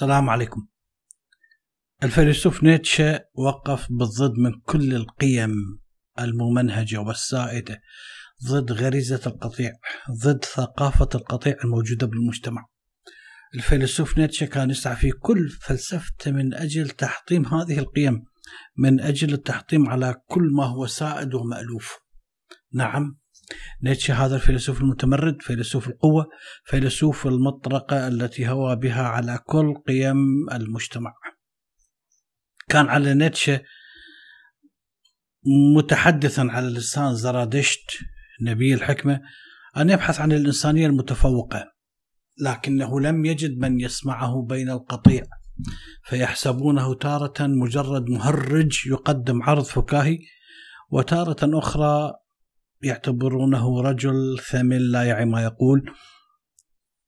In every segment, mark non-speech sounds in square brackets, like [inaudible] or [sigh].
السلام عليكم. الفيلسوف نيتشه وقف بالضد من كل القيم الممنهجة والسائدة ضد غريزة القطيع ضد ثقافة القطيع الموجودة بالمجتمع. الفيلسوف نيتشه كان يسعى في كل فلسفته من أجل تحطيم هذه القيم من أجل التحطيم على كل ما هو سائد ومألوف. نعم نيتشه هذا الفيلسوف المتمرد فيلسوف القوة فيلسوف المطرقة التي هوى بها على كل قيم المجتمع. كان على نيتشه متحدثا على لسان زرادشت نبي الحكمة أن يبحث عن الإنسانية المتفوقة لكنه لم يجد من يسمعه بين القطيع فيحسبونه تارة مجرد مهرج يقدم عرض فكاهي وتارة أخرى يعتبرونه رجل ثمن لا يعي ما يقول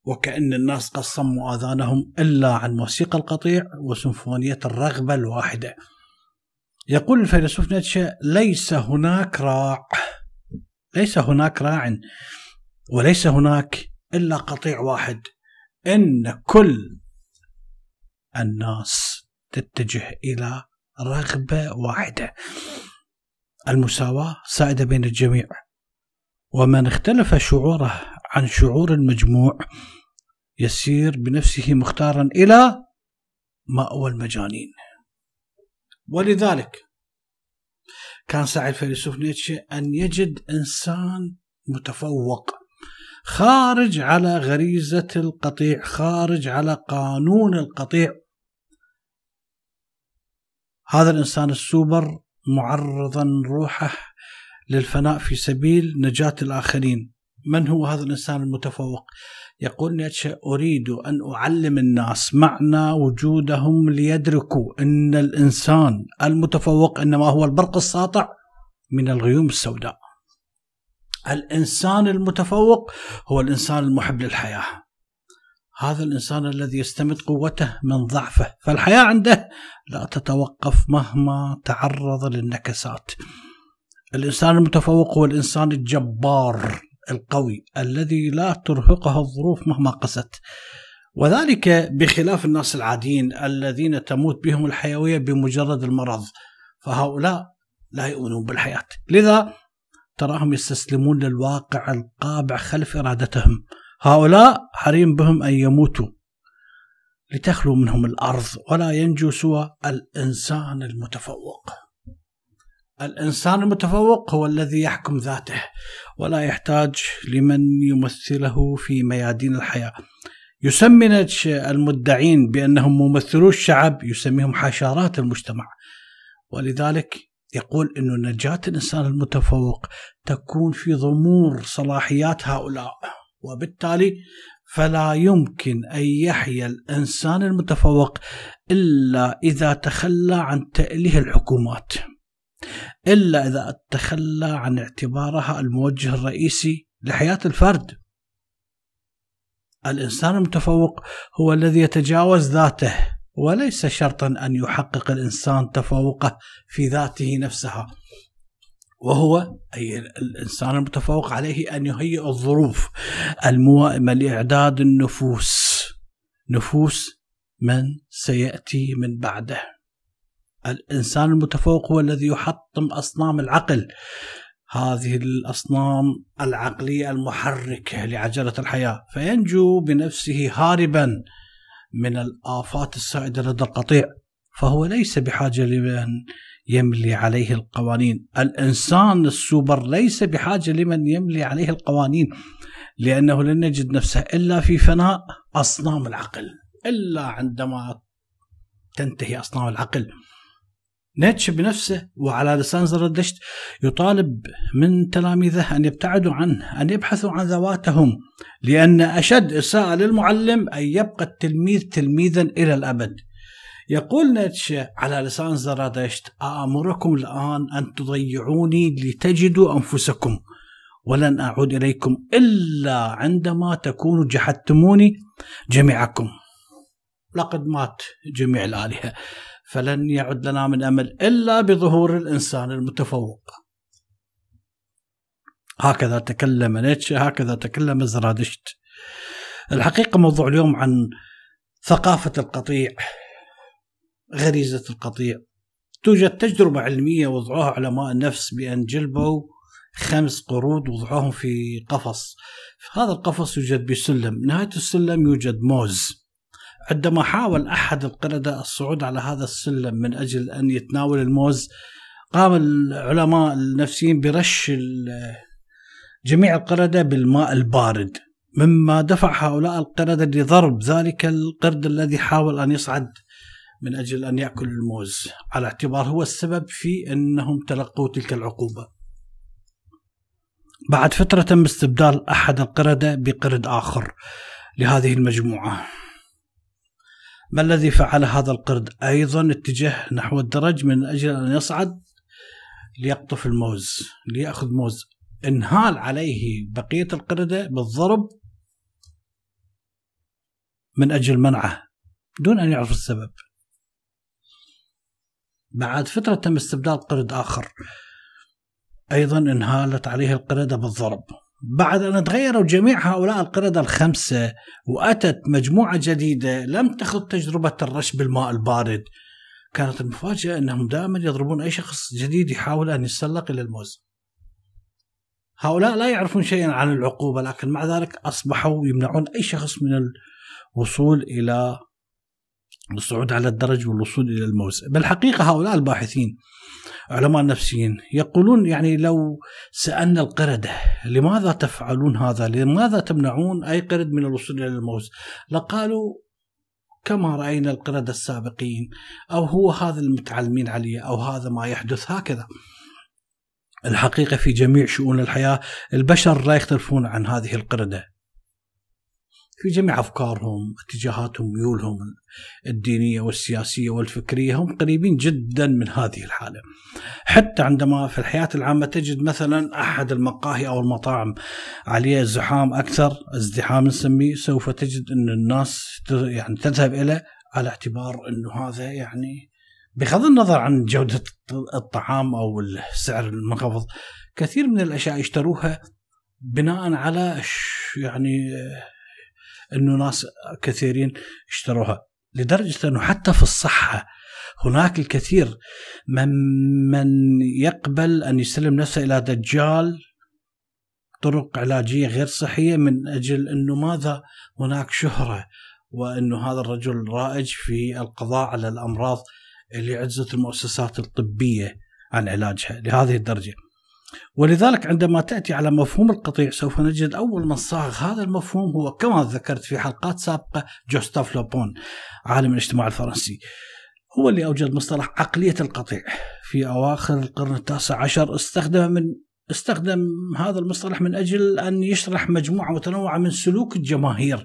وكأن الناس قد صموا آذانهم إلا عن موسيقى القطيع وسيمفونية الرغبة الواحدة. يقول الفيلسوف نيتشه ليس هناك راع ليس هناك راع وليس هناك إلا قطيع واحد. إن كل الناس تتجه إلى رغبة واحدة. المساواة سائدة بين الجميع. ومن اختلف شعوره عن شعور المجموع يسير بنفسه مختارا إلى مأوى المجانين. ولذلك كان سعي الفيلسوف نيتشه أن يجد إنسان متفوق خارج على غريزة القطيع خارج على قانون القطيع. هذا الإنسان السوبر معرضا روحه للفناء في سبيل نجاة الآخرين. من هو هذا الإنسان المتفوق؟ يقول نيتشه أريد أن أعلم الناس معنى وجودهم ليدركوا أن الإنسان المتفوق إنما هو البرق الساطع من الغيوم السوداء. الإنسان المتفوق هو الإنسان المحب للحياة. هذا الإنسان الذي يستمد قوته من ضعفه فالحياة عنده لا تتوقف مهما تعرض للنكسات. الإنسان المتفوق هو الإنسان الجبار القوي الذي لا ترهقه الظروف مهما قست. وذلك بخلاف الناس العاديين الذين تموت بهم الحيوية بمجرد المرض فهؤلاء لا يؤمنون بالحياة. لذا تراهم يستسلمون للواقع القابع خلف إرادتهم. هؤلاء حريم بهم أن يموتوا لتخلو منهم الأرض ولا ينجو سوى الإنسان المتفوق. الإنسان المتفوق هو الذي يحكم ذاته ولا يحتاج لمن يمثله في ميادين الحياة. يسمي المدعين بأنهم ممثلو الشعب يسميهم حشرات المجتمع. ولذلك يقول أن نجاة الإنسان المتفوق تكون في ضمور صلاحيات هؤلاء وبالتالي فلا يمكن أن يحيا الإنسان المتفوق إلا إذا تخلى عن تأليه الحكومات. إلا إذا تخلى عن اعتبارها الموجه الرئيسي لحياة الفرد. الإنسان المتفوق هو الذي يتجاوز ذاته وليس شرطا أن يحقق الإنسان تفوقه في ذاته نفسها. وهو أي الإنسان المتفوق عليه أن يهيئ الظروف الموائمة لإعداد النفوس. نفوس من سيأتي من بعده. الإنسان المتفوق هو الذي يحطم أصنام العقل. هذه الأصنام العقلية المحركة لعجلة الحياة. فينجو بنفسه هاربا من الآفات السائدة لدى القطيع فهو ليس بحاجة لمن يملي عليه القوانين. الإنسان السوبر ليس بحاجة لمن يملي عليه القوانين لأنه لن يجد نفسه إلا في فناء أصنام العقل. إلا عندما تنتهي أصنام العقل. نيتش بنفسه وعلى لسان زردشت يطالب من تلاميذه أن يبتعدوا عنه أن يبحثوا عن ذواتهم لأن أشد إساءة للمعلم أن يبقى التلميذ تلميذا إلى الأبد. يقول نيتشه على لسان زرادشت آمركم الآن أن تضيعوني لتجدوا أنفسكم ولن أعود إليكم إلا عندما تكونوا جحدتموني جميعكم. لقد مات جميع الآلهة. فلن يعد لنا من أمل إلا بظهور الإنسان المتفوق. هكذا تكلم نيتشه هكذا تكلم زرادشت. الحقيقة موضوع اليوم عن ثقافة القطيع غريزة القطيع توجد تجربة علمية وضعوها علماء النفس بأن جلبوا خمس قرود وضعوهم في قفص في هذا القفص يوجد بسلم نهاية السلم يوجد موز عندما حاول أحد القردة الصعود على هذا السلم من أجل أن يتناول الموز قام العلماء النفسيين برش جميع القردة بالماء البارد. مما دفع هؤلاء القردة لضرب ذلك القرد الذي حاول أن يصعد من أجل أن يأكل الموز. على اعتبار هو السبب في أنهم تلقوا تلك العقوبة. بعد فترة تم استبدال أحد القردة بقرد آخر لهذه المجموعة. ما الذي فعل هذا القرد أيضا اتجه نحو الدرج من أجل أن يصعد ليقطف الموز ليأخذ موز؟ انهال عليه بقية القردة بالضرب من أجل منعه دون أن يعرف السبب. بعد فترة تم استبدال قرد آخر أيضا انهالت عليه القردة بالضرب. بعد أن تغيروا جميع هؤلاء القردة الخمسة وأتت مجموعة جديدة لم تخض تجربة الرش بالماء البارد. كانت المفاجأة أنهم دائما يضربون أي شخص جديد يحاول أن يتسلق إلى الموز. هؤلاء لا يعرفون شيئا عن العقوبة لكن مع ذلك أصبحوا يمنعون أي شخص من الوصول إلى الصعود على الدرج والوصول إلى الموز بالحقيقة هؤلاء الباحثين علماء نفسيين يقولون يعني لو سألنا القردة لماذا تفعلون هذا؟ لماذا تمنعون أي قرد من الوصول إلى الموز لقالوا كما رأينا القردة السابقين أو هو هذا المتعلمين عليه أو هذا ما يحدث هكذا. الحقيقة في جميع شؤون الحياة البشر لا يختلفون عن هذه القردة. في جميع أفكارهم اتجاهاتهم ميولهم الدينية والسياسية والفكرية هم قريبين جدا من هذه الحالة. حتى عندما في الحياة العامة تجد مثلا أحد المقاهي أو المطاعم عليه زحام أكثر ازدحام نسميه سوف تجد أن الناس يعني تذهب إليه على اعتبار أنه هذا يعني بغض النظر عن جودة الطعام أو السعر المنخفض كثير من الأشياء يشتروها بناء على يعني انه ناس كثيرين اشتروها لدرجة انه حتى في الصحة هناك الكثير من من يقبل أن يسلم نفسه إلى دجال طرق علاجية غير صحية من أجل إنه ماذا هناك شهرة وإنه هذا الرجل رائج في القضاء على الأمراض اللي عجزت المؤسسات الطبية عن علاجها لهذه الدرجة. ولذلك عندما تأتي على مفهوم القطيع سوف نجد أول من صاغ هذا المفهوم هو كما ذكرت في حلقات سابقة جوستاف لوبون عالم الاجتماع الفرنسي. هو اللي أوجد مصطلح عقلية القطيع. في أواخر القرن التاسع عشر استخدم من استخدم هذا المصطلح من أجل أن يشرح مجموعة متنوعة من سلوك الجماهير.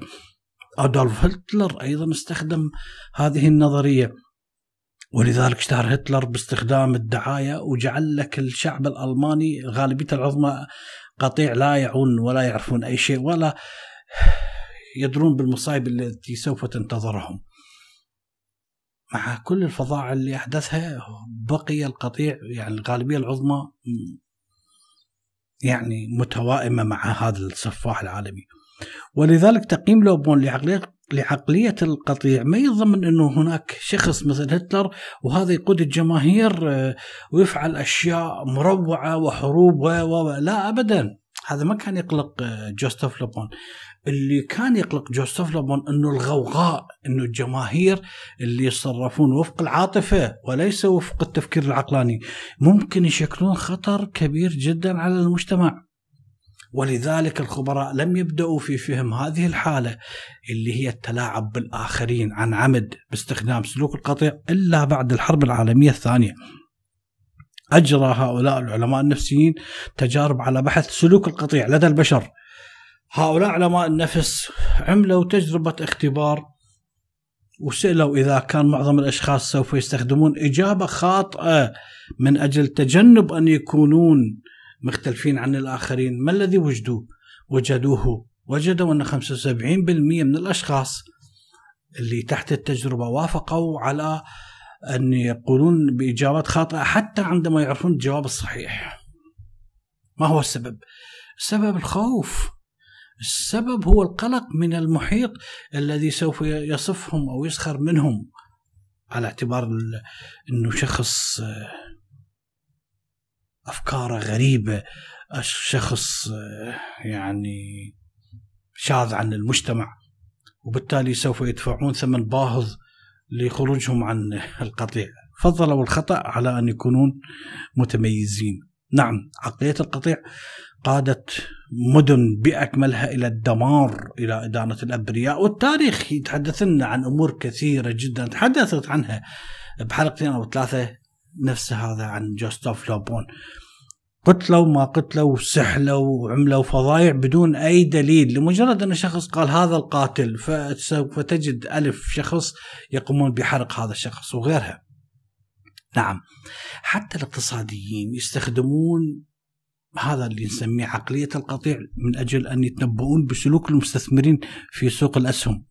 أدولف هتلر أيضا استخدم هذه النظرية. ولذلك اشتهر هتلر باستخدام الدعاية وجعل لك الشعب الألماني غالبيته العظمى قطيع لا يعون ولا يعرفون أي شيء ولا يدرون بالمصايب التي سوف تنتظرهم. مع كل الفظاعة اللي أحدثها بقي القطيع يعني الغالبية العظمى يعني متوائمة مع هذا السفاح العالمي. ولذلك تقييم لوبون لعقلية لعقلية القطيع ما يضمن أنه هناك شخص مثل هتلر وهذا يقود الجماهير آه، ويفعل أشياء مروعة وحروب و لا أبدا. هذا ما كان يقلق آه، جوستوف لوبون اللي كان يقلق جوستوف لوبون إنه الغوغاء إنه الجماهير اللي يتصرفون وفق العاطفة وليس وفق التفكير العقلاني. ممكن يشكلون خطر كبير جدا على المجتمع. ولذلك الخبراء لم يبدأوا في فهم هذه الحالة اللي هي التلاعب بالآخرين عن عمد باستخدام سلوك القطيع إلا بعد الحرب العالمية الثانية. أجرى هؤلاء العلماء النفسيين تجارب على بحث سلوك القطيع لدى البشر. هؤلاء علماء النفس عملوا تجربة اختبار وسألوا إذا كان معظم الأشخاص سوف يستخدمون إجابة خاطئة من أجل تجنب أن يكونون مختلفين عن الآخرين. ما الذي وجدوه؟ وجدوه. وجدوا أن 75% من الأشخاص اللي تحت التجربة وافقوا على أن يقولون بإجابات خاطئة حتى عندما يعرفون الجواب الصحيح. ما هو السبب؟ السبب الخوف. السبب هو القلق من المحيط الذي سوف يصفهم أو يسخر منهم على اعتبار إنه شخص أفكاره غريبة الشخص يعني شاذ عن المجتمع وبالتالي سوف يدفعون ثمن باهظ لخروجهم عن القطيع. فضلوا الخطأ على أن يكونون متميزين. نعم عقلية القطيع قادت مدن بأكملها إلى الدمار إلى إدانة الأبرياء والتاريخ يتحدث لنا عن أمور كثيرة جدا تحدثت عنها بحلقتين أو ثلاثة نفس هذا عن جوستوف لوبون قتلوا ما قتلوا سحلوا وعملوا فضايع بدون أي دليل لمجرد أن شخص قال هذا القاتل فسوف تجد ألف شخص يقومون بحرق هذا الشخص وغيرها. نعم حتى الاقتصاديين يستخدمون هذا اللي نسميه عقلية القطيع من أجل أن يتنبؤون بسلوك المستثمرين في سوق الأسهم.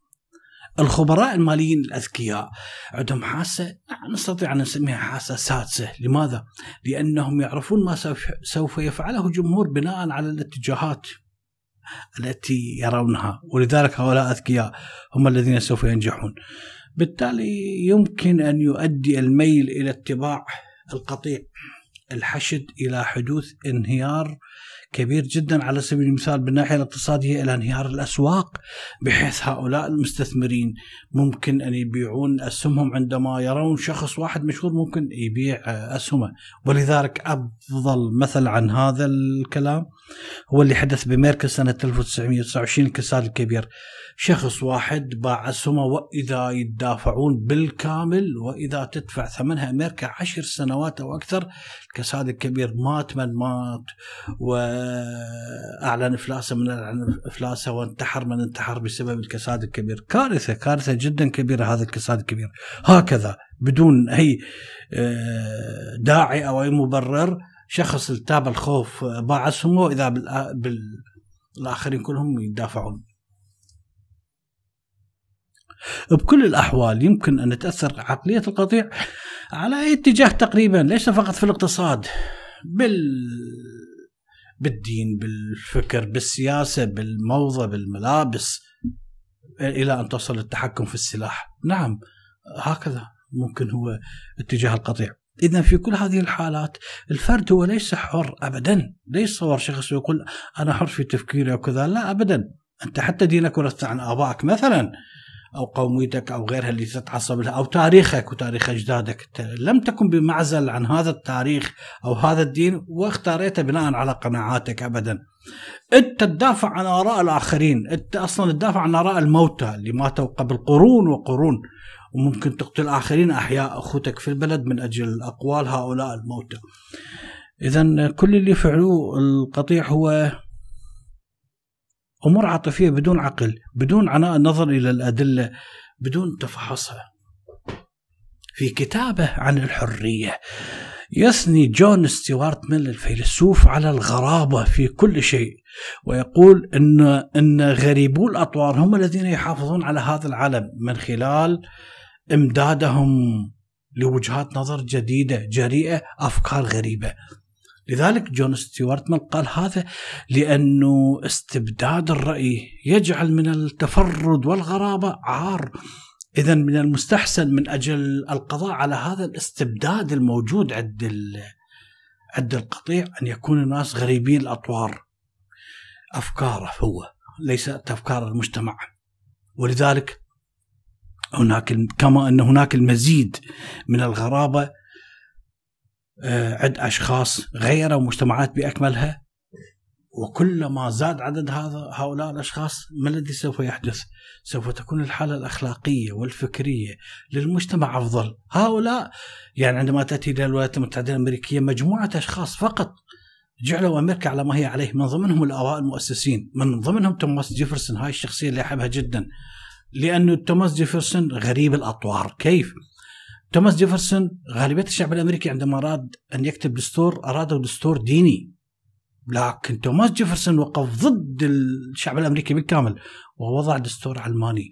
الخبراء الماليين الأذكياء عندهم حاسة نستطيع أن نسميها حاسة سادسة، لماذا؟ لأنهم يعرفون ما سوف يفعله الجمهور بناء على الاتجاهات التي يرونها، ولذلك هؤلاء اذكياء هم الذين سوف ينجحون. بالتالي يمكن أن يؤدي الميل إلى اتباع القطيع الحشد إلى حدوث انهيار كبير جدا على سبيل المثال بالناحية الاقتصادية إلى انهيار الأسواق بحيث هؤلاء المستثمرين ممكن أن يبيعون أسهمهم عندما يرون شخص واحد مشهور ممكن يبيع أسهمه. ولذلك أفضل مثل عن هذا الكلام هو اللي حدث بامريكا سنة 1929 الكساد الكبير. شخص واحد باع أسهمه وإذا يدافعون بالكامل وإذا تدفع ثمنها أمريكا عشر سنوات أو أكثر الكساد الكبير مات من مات واعلن افلاسه من أعلن افلاسه وانتحر من انتحر بسبب الكساد الكبير. كارثة كارثة جدا كبيرة هذا الكساد الكبير. هكذا بدون أي آه، داعي أو أي مبرر شخص التاب الخوف باع اسهمه واذا بالآخرين كلهم يدافعون. بكل الأحوال يمكن أن تأثر عقلية القطيع على أي اتجاه تقريبا ليس فقط في الاقتصاد بال بالدين بالفكر بالسياسة بالموضة بالملابس إلى أن تصل التحكم في السلاح. نعم هكذا ممكن هو اتجاه القطيع. إذا في كل هذه الحالات الفرد هو ليس حر أبدا. ليس صور شخص يقول أنا حر في تفكيري وكذا لا أبدا. أنت حتى دينك ورثت عن آبائك مثلا. أو قوميتك أو غيرها اللي تتعصب لها أو تاريخك وتاريخ أجدادك لم تكن بمعزل عن هذا التاريخ أو هذا الدين واختاريته بناء على قناعاتك ابدا. أنت تدافع عن آراء الآخرين، أنت أصلا تدافع عن آراء الموتى اللي ماتوا قبل قرون وقرون وممكن تقتل آخرين أحياء أخوتك في البلد من أجل أقوال هؤلاء الموتى. اذا كل اللي فعلوه القطيع هو أمور عاطفية بدون عقل بدون عناء النظر إلى الأدلة بدون تفحصها. في كتابه عن الحرية يثني جون ستيوارت ميل الفيلسوف على الغرابة في كل شيء ويقول إن إن غريبو الأطوار هم الذين يحافظون على هذا العالم من خلال إمدادهم لوجهات نظر جديدة جريئة أفكار غريبة. لذلك جون ستيوارت ميل قال هذا لأنه استبداد الرأي يجعل من التفرد والغرابة عار. إذا من المستحسن من أجل القضاء على هذا الاستبداد الموجود عند عند القطيع أن يكون الناس غريبين الأطوار. أفكاره هو ليست أفكار المجتمع. ولذلك هناك كما أن هناك المزيد من الغرابة آه، عند أشخاص غيروا مجتمعات بأكملها وكلما زاد عدد هذا هؤلاء الأشخاص ما الذي سوف يحدث؟ سوف تكون الحالة الأخلاقية والفكرية للمجتمع أفضل، هؤلاء يعني عندما تأتي إلى الولايات المتحدة الأمريكية مجموعة أشخاص فقط جعلوا أمريكا على ما هي عليه من ضمنهم الأوائل المؤسسين، من ضمنهم توماس جيفرسون هاي الشخصية اللي أحبها جدا. لأنه توماس جيفرسون غريب الأطوار، كيف؟ توماس جيفرسون غالبية الشعب الأمريكي عندما أراد أن يكتب دستور أراد دستور ديني. لكن توماس جيفرسون وقف ضد الشعب الأمريكي بالكامل ووضع دستور علماني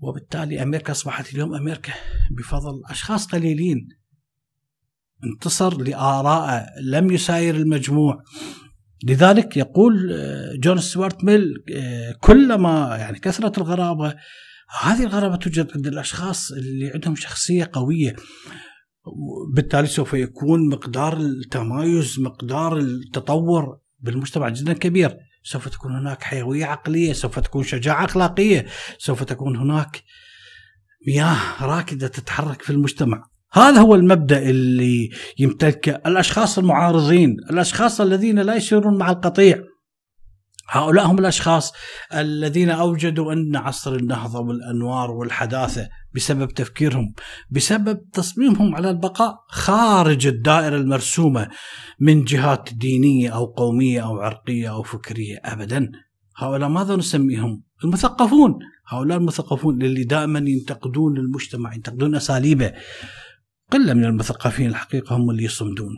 وبالتالي أمريكا أصبحت اليوم أمريكا بفضل أشخاص قليلين. انتصر لآراء لم يساير المجموع. لذلك يقول جون ستوارت ميل كلما يعني كثرة الغرابة هذه الغرابة توجد عند الأشخاص اللي عندهم شخصية قوية. بالتالي سوف يكون مقدار التمايز مقدار التطور بالمجتمع جدا كبير. سوف تكون هناك حيوية عقلية سوف تكون شجاعة أخلاقية سوف تكون هناك مياه راكدة تتحرك في المجتمع. هذا هو المبدأ اللي يمتلكه الأشخاص المعارضين الأشخاص الذين لا يسيرون مع القطيع. هؤلاء هم الأشخاص الذين أوجدوا أن عصر النهضة والأنوار والحداثة بسبب تفكيرهم، بسبب تصميمهم على البقاء خارج الدائرة المرسومة من جهات دينية أو قومية أو عرقية أو فكرية ابدا. هؤلاء ماذا نسميهم؟ المثقفون، هؤلاء المثقفون اللي دائما ينتقدون المجتمع، ينتقدون أساليبه. قلة من المثقفين الحقيقة هم اللي يصمدون.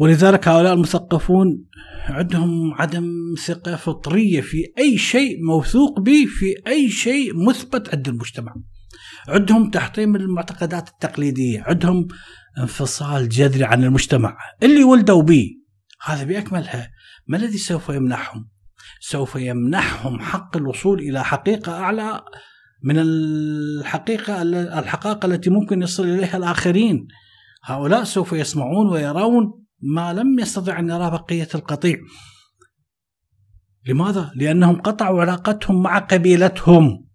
ولذلك هؤلاء المثقفون عندهم عدم ثقة فطرية في أي شيء موثوق به في أي شيء مثبت عند المجتمع. عندهم تحطيم المعتقدات التقليدية عندهم انفصال جذري عن المجتمع. اللي ولدوا به هذا بأكملها ما الذي سوف يمنحهم؟ سوف يمنحهم حق الوصول إلى حقيقة أعلى من الحقيقة الحقائق التي ممكن يصل إليها الآخرين. هؤلاء سوف يسمعون ويرون ما لم يستطع أن يرى بقية القطيع. لماذا؟ لأنهم قطعوا علاقتهم مع قبيلتهم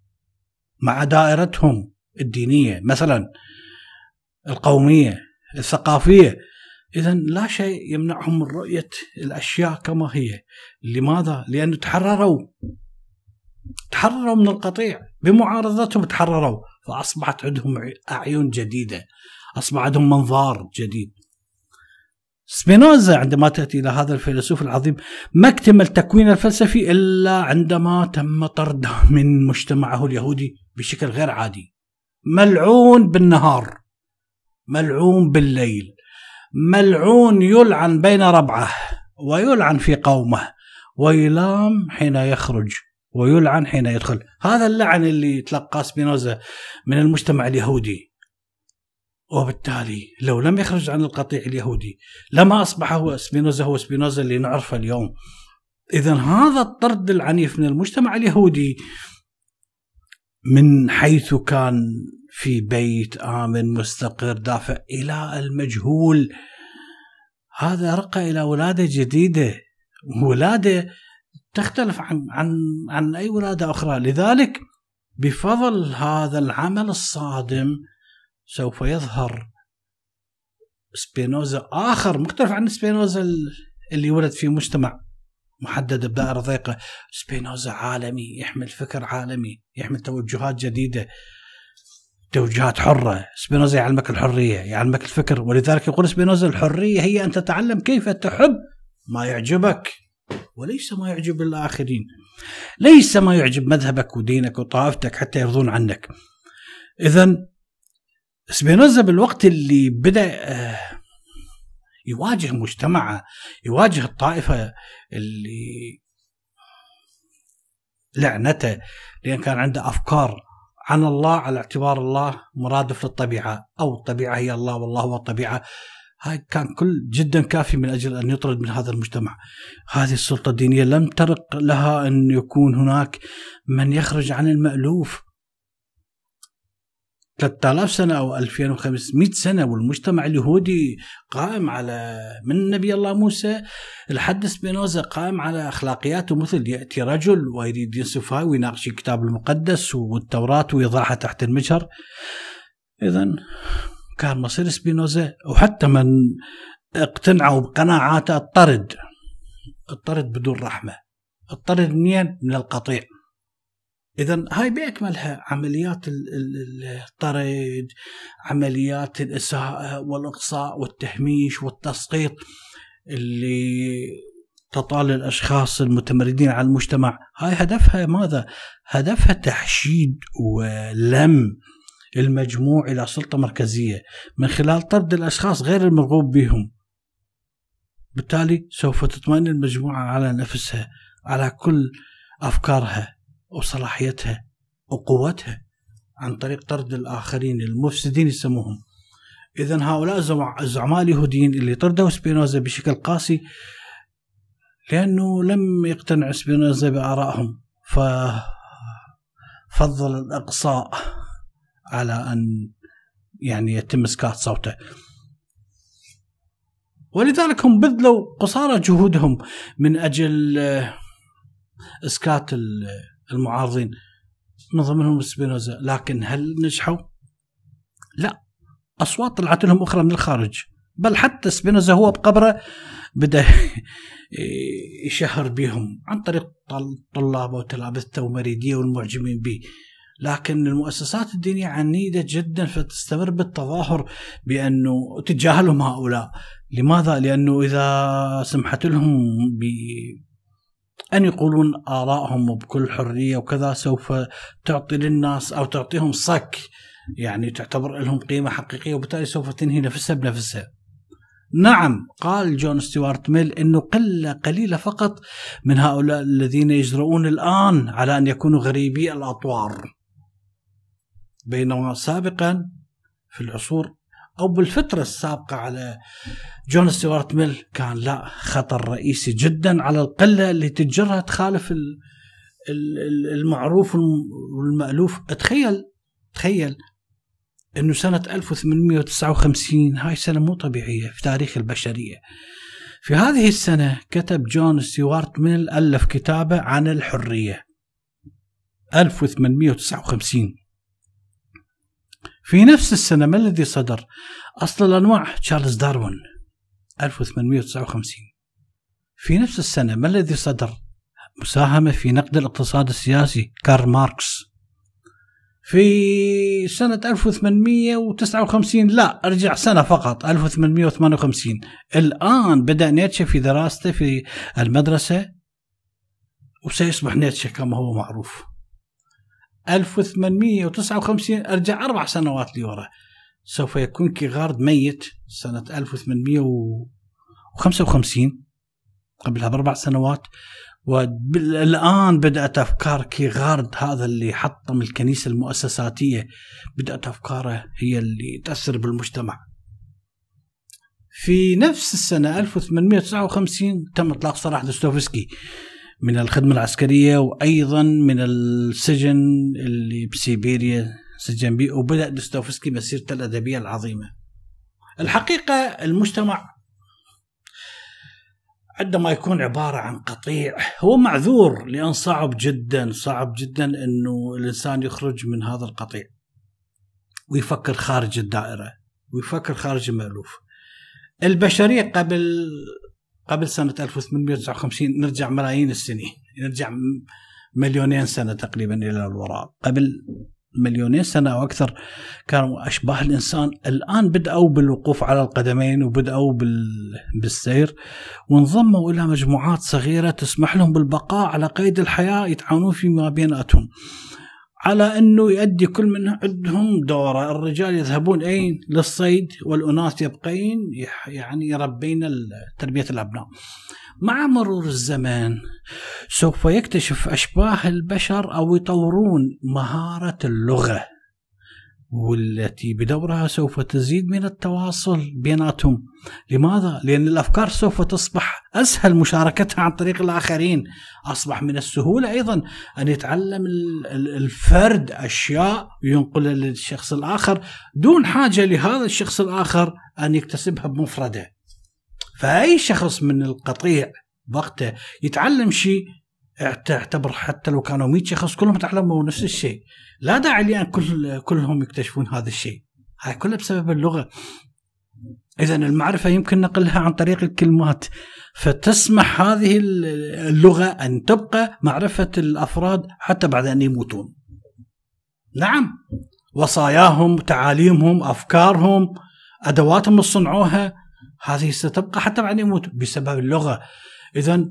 مع دائرتهم الدينية مثلا القومية الثقافية. إذا لا شيء يمنعهم من رؤية الأشياء كما هي. لماذا؟ لأنه تحرروا. تحرروا من القطيع. بمعارضتهم تحرروا. فأصبحت عندهم أعين جديدة. أصبح عندهم منظار جديد. سبينوزا عندما تأتي إلى هذا الفيلسوف العظيم ما اكتمل تكوين الفلسفي إلا عندما تم طرده من مجتمعه اليهودي بشكل غير عادي. ملعون بالنهار ملعون بالليل ملعون يلعن بين ربعه ويلعن في قومه ويلام حين يخرج ويلعن حين يدخل. هذا اللعن اللي تلقاه سبينوزا من المجتمع اليهودي. وبالتالي لو لم يخرج عن القطيع اليهودي لما اصبح هو سبينوزا هو سبينوزا اللي نعرفه اليوم. إذا هذا الطرد العنيف من المجتمع اليهودي من حيث كان في بيت آمن مستقر دافع إلى المجهول. هذا رقى إلى ولادة جديدة. ولادة تختلف عن عن عن أي ولادة أخرى. لذلك بفضل هذا العمل الصادم سوف يظهر سبينوزا آخر. مختلف عن سبينوزا اللي ولد في مجتمع محدد بدائرة ضيقة. سبينوزا عالمي يحمل فكر عالمي يحمل توجهات جديدة. توجهات حرة. سبينوزا يعلمك الحرية يعلمك الفكر. ولذلك يقول سبينوزا الحرية هي أن تتعلم كيف تحب ما يعجبك وليس ما يعجب الآخرين. ليس ما يعجب مذهبك ودينك وطائفتك حتى يرضون عنك. إذا سبينوزا بالوقت اللي بدأ آه، يواجه مجتمعه يواجه الطائفة اللي لعنته لأن كان عنده أفكار عن الله على اعتبار الله مرادف للطبيعة أو الطبيعة هي الله والله هو الطبيعة هاي كان كل جدا كافي من أجل أن يطرد من هذا المجتمع. هذه السلطة الدينية لم ترق لها أن يكون هناك من يخرج عن المألوف 3000 سنة أو 2500 سنة والمجتمع اليهودي قائم على من نبي الله موسى؟ لحد سبينوزا قائم على أخلاقياته مثل يأتي رجل ويريد ينسفها ويناقش الكتاب المقدس والتوراة ويضعها تحت المجهر. إذا كان مصير سبينوزا وحتى من اقتنعوا بقناعاته الطرد الطرد بدون رحمة. الطرد منين؟ من القطيع. إذا هاي باكملها عمليات الطرد عمليات الإساءة والإقصاء والتهميش والتسقيط اللي تطال الأشخاص المتمردين على المجتمع. هاي هدفها ماذا؟ هدفها تحشيد ولم المجموع إلى سلطة مركزية من خلال طرد الأشخاص غير المرغوب بهم. بالتالي سوف تطمئن المجموعة على نفسها على كل أفكارها. وصلاحيتها وقوتها عن طريق طرد الآخرين المفسدين يسموهم. إذا هؤلاء الزعماء اليهوديين اللي طردوا سبينوزا بشكل قاسي لأنه لم يقتنع سبينوزا بآرائهم ففضل الإقصاء على أن يعني يتم إسكات صوته. ولذلك هم بذلوا قصارى جهودهم من أجل إسكات المعارضين. من ضمنهم سبينوزا لكن هل نجحوا؟ لا. أصوات طلعت لهم أخرى من الخارج. بل حتى سبينوزا هو بقبره بدأ [laughs] يشهر بهم عن طريق طلابه وتلامذته ومريديه والمعجبين به. لكن المؤسسات الدينية عنيدة جدا فتستمر بالتظاهر بأنه تجاهلهم هؤلاء. لماذا؟ لأنه إذا سمحت لهم أن يقولون آرائهم بكل حرية وكذا سوف تعطي للناس أو تعطيهم صك يعني تعتبر لهم قيمة حقيقية وبالتالي سوف تنهي نفسها بنفسها. نعم قال جون ستيوارت ميل إنه قلة قليلة فقط من هؤلاء الذين يجرؤون الآن على أن يكونوا غريبي الأطوار. بينما سابقا في العصور أو بالفترة السابقة على جون ستيوارت ميل كان لا خطر رئيسي جدا على القلة اللي تجرأ تخالف المعروف والمألوف تخيل تخيل إنه سنة 1859 هاي سنة مو طبيعية في تاريخ البشرية. في هذه السنة كتب جون ستيوارت ميل ألف كتابه عن الحرية. 1859 في نفس السنة ما الذي صدر؟ أصل الأنواع تشارلز داروين 1859 في نفس السنة ما الذي صدر؟ مساهمة في نقد الاقتصاد السياسي كارل ماركس في سنة 1859 لا أرجع سنة فقط 1858 الآن بدأ نيتشه في دراسته في المدرسة وسيصبح نيتشه كما هو معروف 1859 أرجع أربع سنوات لورا سوف يكون كيغارد ميت سنة 1855 قبلها بأربع سنوات. والآن بدأت أفكار كيغارد هذا اللي حطم الكنيسة المؤسساتية بدأت أفكاره هي اللي تأثر بالمجتمع. في نفس السنة 1859 تم إطلاق سراح دوستويفسكي. من الخدمة العسكرية وأيضا من السجن اللي بسيبيريا سجن به وبدأ دوستويفسكي مسيرته الأدبية العظيمة. الحقيقة المجتمع عندما يكون عبارة عن قطيع هو معذور لأن صعب جدا صعب جدا أنه الإنسان يخرج من هذا القطيع ويفكر خارج الدائرة ويفكر خارج المألوف البشرية قبل قبل سنة 1859 نرجع ملايين السنين نرجع مليونين سنة تقريبا إلى الوراء. قبل مليونين سنة أو أكثر كانوا أشباه الإنسان. الآن بدأوا بالوقوف على القدمين وبدأوا بالسير وانضموا إلى مجموعات صغيرة تسمح لهم بالبقاء على قيد الحياة يتعاونون فيما بيناتهم على أنه يؤدي كل من عندهم دورة. الرجال يذهبون أين؟ للصيد والأناس يبقين يعني يربين تربية الأبناء. مع مرور الزمان سوف يكتشف أشباه البشر أو يطورون مهارة اللغة. والتي بدورها سوف تزيد من التواصل بيناتهم. لماذا؟ لأن الأفكار سوف تصبح أسهل مشاركتها عن طريق الآخرين. أصبح من السهولة أيضا أن يتعلم الفرد أشياء وينقلها للشخص الآخر دون حاجة لهذا الشخص الآخر أن يكتسبها بمفرده. فأي شخص من القطيع وقته يتعلم شيء تعتبر حتى لو كانوا 100 شخص كلهم يتعلموا نفس الشيء. لا داعي لأن كل كلهم يكتشفون هذا الشيء. هاي كلها بسبب اللغة. اذا المعرفة يمكن نقلها عن طريق الكلمات. فتسمح هذه اللغة أن تبقى معرفة الأفراد حتى بعد أن يموتون. نعم. وصاياهم تعاليمهم أفكارهم أدواتهم اللي صنعوها هذه ستبقى حتى بعد يموت بسبب اللغة. اذا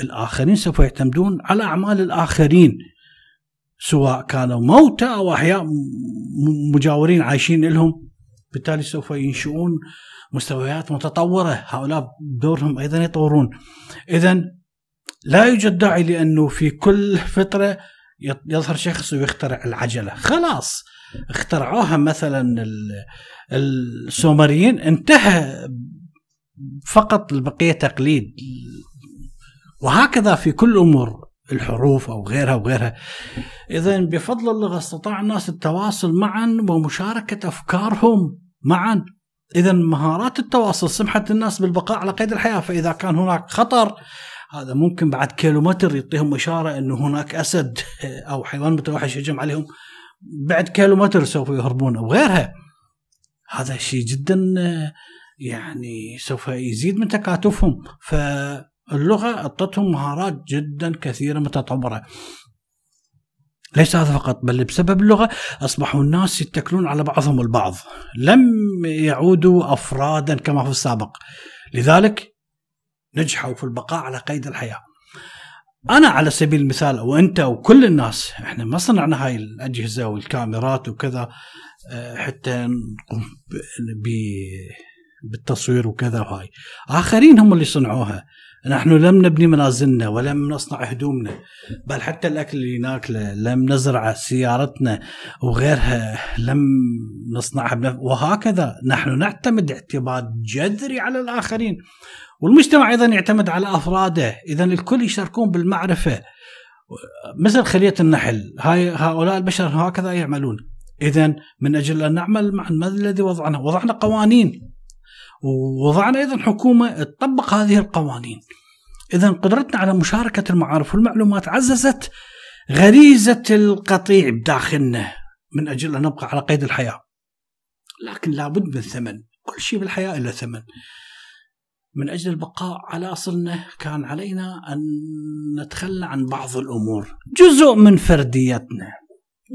الآخرين سوف يعتمدون على أعمال الآخرين سواء كانوا موتى أو أحياء مجاورين عايشين لهم. بالتالي سوف ينشؤون مستويات متطورة. هؤلاء دورهم أيضا يطورون. اذا لا يوجد داعي لأنه في كل فتره يظهر شخص ويخترع العجلة. خلاص اخترعوها مثلا السومريين. انتهى فقط البقية تقليد. وهكذا في كل أمور الحروف أو غيرها وغيرها. اذا بفضل اللغة استطاع الناس التواصل معا ومشاركة أفكارهم معا. اذا مهارات التواصل سمحت الناس بالبقاء على قيد الحياة فإذا كان هناك خطر هذا ممكن بعد كيلومتر يعطيهم إشارة إنه هناك أسد [laughs] أو حيوان متوحش يهجم عليهم بعد كيلومتر سوف يهربون أو غيرها. هذا شيء جدا يعني سوف يزيد من تكاتفهم فاللغة أعطتهم مهارات جدا كثيرة متطوره. ليس هذا فقط بل بسبب اللغة أصبحوا الناس يتكلون على بعضهم البعض، لم يعودوا افرادا كما في السابق. لذلك نجحوا في البقاء على قيد الحياة. أنا على سبيل المثال أو أنت وكل الناس إحنا ما صنعنا هاي الأجهزة والكاميرات وكذا آه، حتى نقوم بالتصوير وكذا وهاي آخرين هم اللي صنعوها نحن لم نبني منازلنا ولم نصنع هدومنا بل حتى الأكل اللي ناكله لم نزرع سيارتنا وغيرها لم نصنعها بنف... وهكذا نحن نعتمد اعتماد جذري على الآخرين. والمجتمع أيضا يعتمد على أفراده. اذا الكل يشاركون بالمعرفة. مثل خلية النحل هاي هؤلاء البشر هكذا يعملون. اذا من أجل أن نعمل مع ما الذي وضعنا؟ وضعنا قوانين. ووضعنا أيضا حكومة تطبق هذه القوانين. اذا قدرتنا على مشاركة المعارف والمعلومات عززت غريزة القطيع بداخلنا من أجل أن نبقى على قيد الحياة. لكن لابد من ثمن. كل شيء بالحياة له ثمن. من أجل البقاء على أصلنا كان علينا أن نتخلى عن بعض الأمور. جزء من فرديتنا.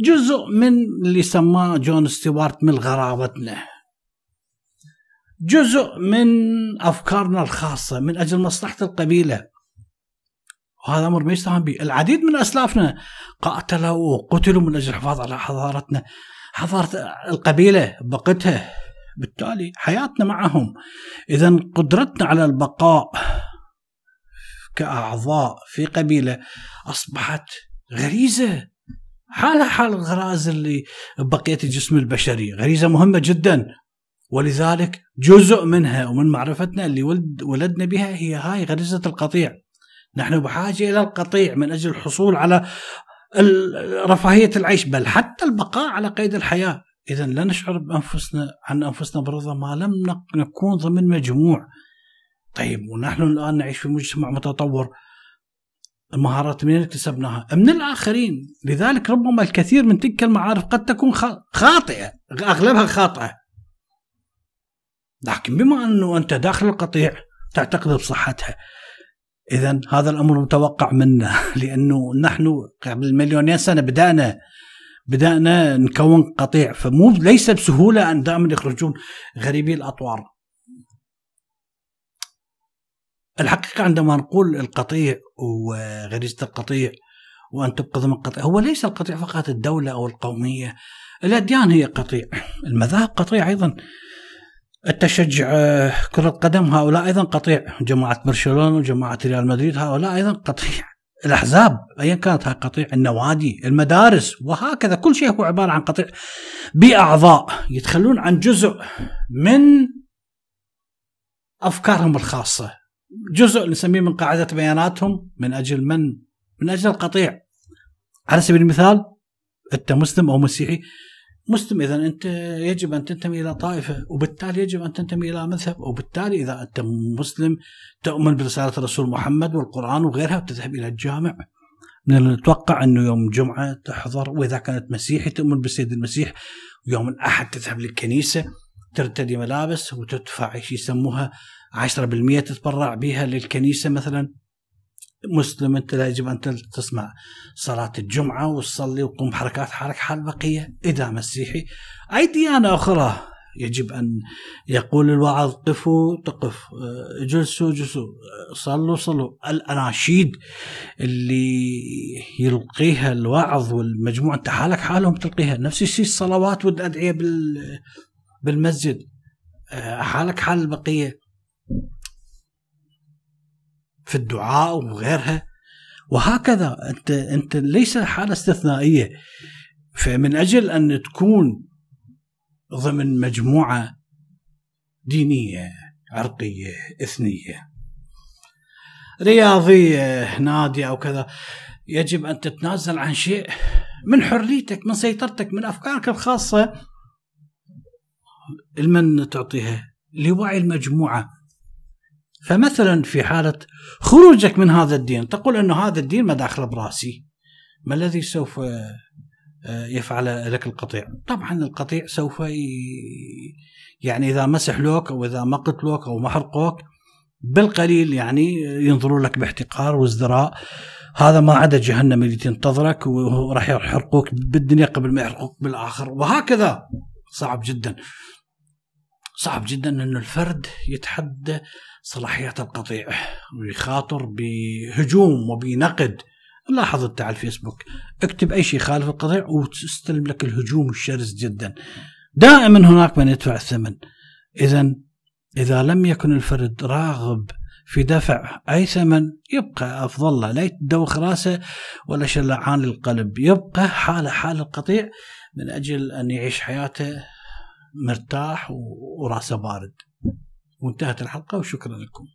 جزء من اللي سماه جون ستيوارت من غرابتنا. جزء من أفكارنا الخاصة من أجل مصلحة القبيلة. وهذا أمر ما يستهان به، العديد من أسلافنا قاتلوا وقتلوا من أجل الحفاظ على حضارتنا، حضارة القبيلة بقتها، بالتالي حياتنا معهم، اذا قدرتنا على البقاء كأعضاء في قبيلة أصبحت غريزة. حالها حال الغرائز اللي بقيه الجسم البشري، غريزة مهمة جدا. ولذلك جزء منها ومن معرفتنا اللي ولد ولدنا بها هي هاي غريزة القطيع. نحن بحاجة إلى القطيع من أجل الحصول على رفاهية العيش بل حتى البقاء على قيد الحياة. إذا لا نشعر بأنفسنا عن أنفسنا برضا ما لم نكون ضمن مجموع. طيب ونحن الآن نعيش في مجتمع متطور. المهارات من اكتسبناها؟ من الآخرين. لذلك ربما الكثير من تلك المعارف قد تكون خاطئة أغلبها خاطئة. لكن بما أنه أنت داخل القطيع تعتقد بصحتها. اذا هذا الأمر متوقع منا [laughs] لأنه نحن قبل مليونين سنة بدأنا بدأنا نكون قطيع. فمو ليس بسهولة أن دائما يخرجون غريبي الأطوار. الحقيقة عندما نقول القطيع وغريزة القطيع وأن تبقى ضمن القطيع هو ليس القطيع فقط الدولة أو القومية الأديان هي قطيع. المذاهب قطيع أيضا. التشجع آه، كرة القدم هؤلاء أيضا قطيع. جماعة برشلونة وجماعة ريال مدريد هؤلاء أيضا قطيع. الأحزاب أيا كانت هاي قطيع. النوادي المدارس وهكذا. كل شيء هو عبارة عن قطيع. بأعضاء يتخلون عن جزء من أفكارهم الخاصة. جزء نسميه من قاعدة بياناتهم من أجل من؟ من أجل القطيع. على سبيل المثال أنت مسلم أو مسيحي مسلم إذا أنت يجب أن تنتمي إلى طائفة وبالتالي يجب أن تنتمي إلى مذهب وبالتالي إذا أنت مسلم تؤمن برسالة الرسول محمد والقرآن وغيرها وتذهب إلى الجامع. من المتوقع أنه يوم الجمعه تحضر وإذا كانت مسيحي تؤمن بالسيد المسيح ويوم الأحد تذهب للكنيسة ترتدي ملابس وتدفع شيء يسموها 10% تتبرع بها للكنيسة مثلا. مسلم أنت لا يجب أن تسمع صلاة الجمعة وتصلي وتقوم بحركات حالك حال بقية إذا مسيحي. اي ديانه أخرى. يجب أن يقول الواعظ قفوا تقف اجلسوا اجلسوا صلوا صلوا. الأناشيد اللي يلقيها الواعظ والمجموعه أنت حالك حالهم تلقيها. نفس الشيء الصلوات والأدعية بالمسجد. حالك حال البقيه في الدعاء وغيرها وهكذا أنت أنت ليس حالة استثنائية. فمن أجل أن تكون ضمن مجموعة دينية عرقية إثنية رياضي نادي أو كذا يجب أن تتنازل عن شيء من حريتك من سيطرتك من أفكارك الخاصة. لمن تعطيها؟ لوعي المجموعة. فمثلا في حالة خروجك من هذا الدين تقول إنه هذا الدين ما داخل براسي ما الذي سوف آه، يفعل لك القطيع؟ طبعا القطيع سوف يعني إذا مسح لوك أو إذا ما قتلوك أو ما حرقوك بالقليل يعني ينظروا لك باحتقار وازدراء. هذا ما عدا جهنم اللي تنتظرك وراح يحرقوك بالدنيا قبل ما يحرقوك بالآخر. وهكذا. صعب جدا. صعب جدا إنه الفرد يتحدى صلاحيات القطيع ويخاطر بهجوم وبنقد. لاحظ أنت على الفيسبوك اكتب أي شيء خالف القطيع وتستلم لك الهجوم الشرس جدا. دائما هناك من يدفع الثمن. اذا إذا لم يكن الفرد راغب في دفع أي ثمن يبقى أفضل له. لا يدوخ راسه ولا شلعان القلب يبقى حاله حال القطيع من أجل أن يعيش حياته مرتاح وراسه بارد. وانتهت الحلقة وشكرا لكم.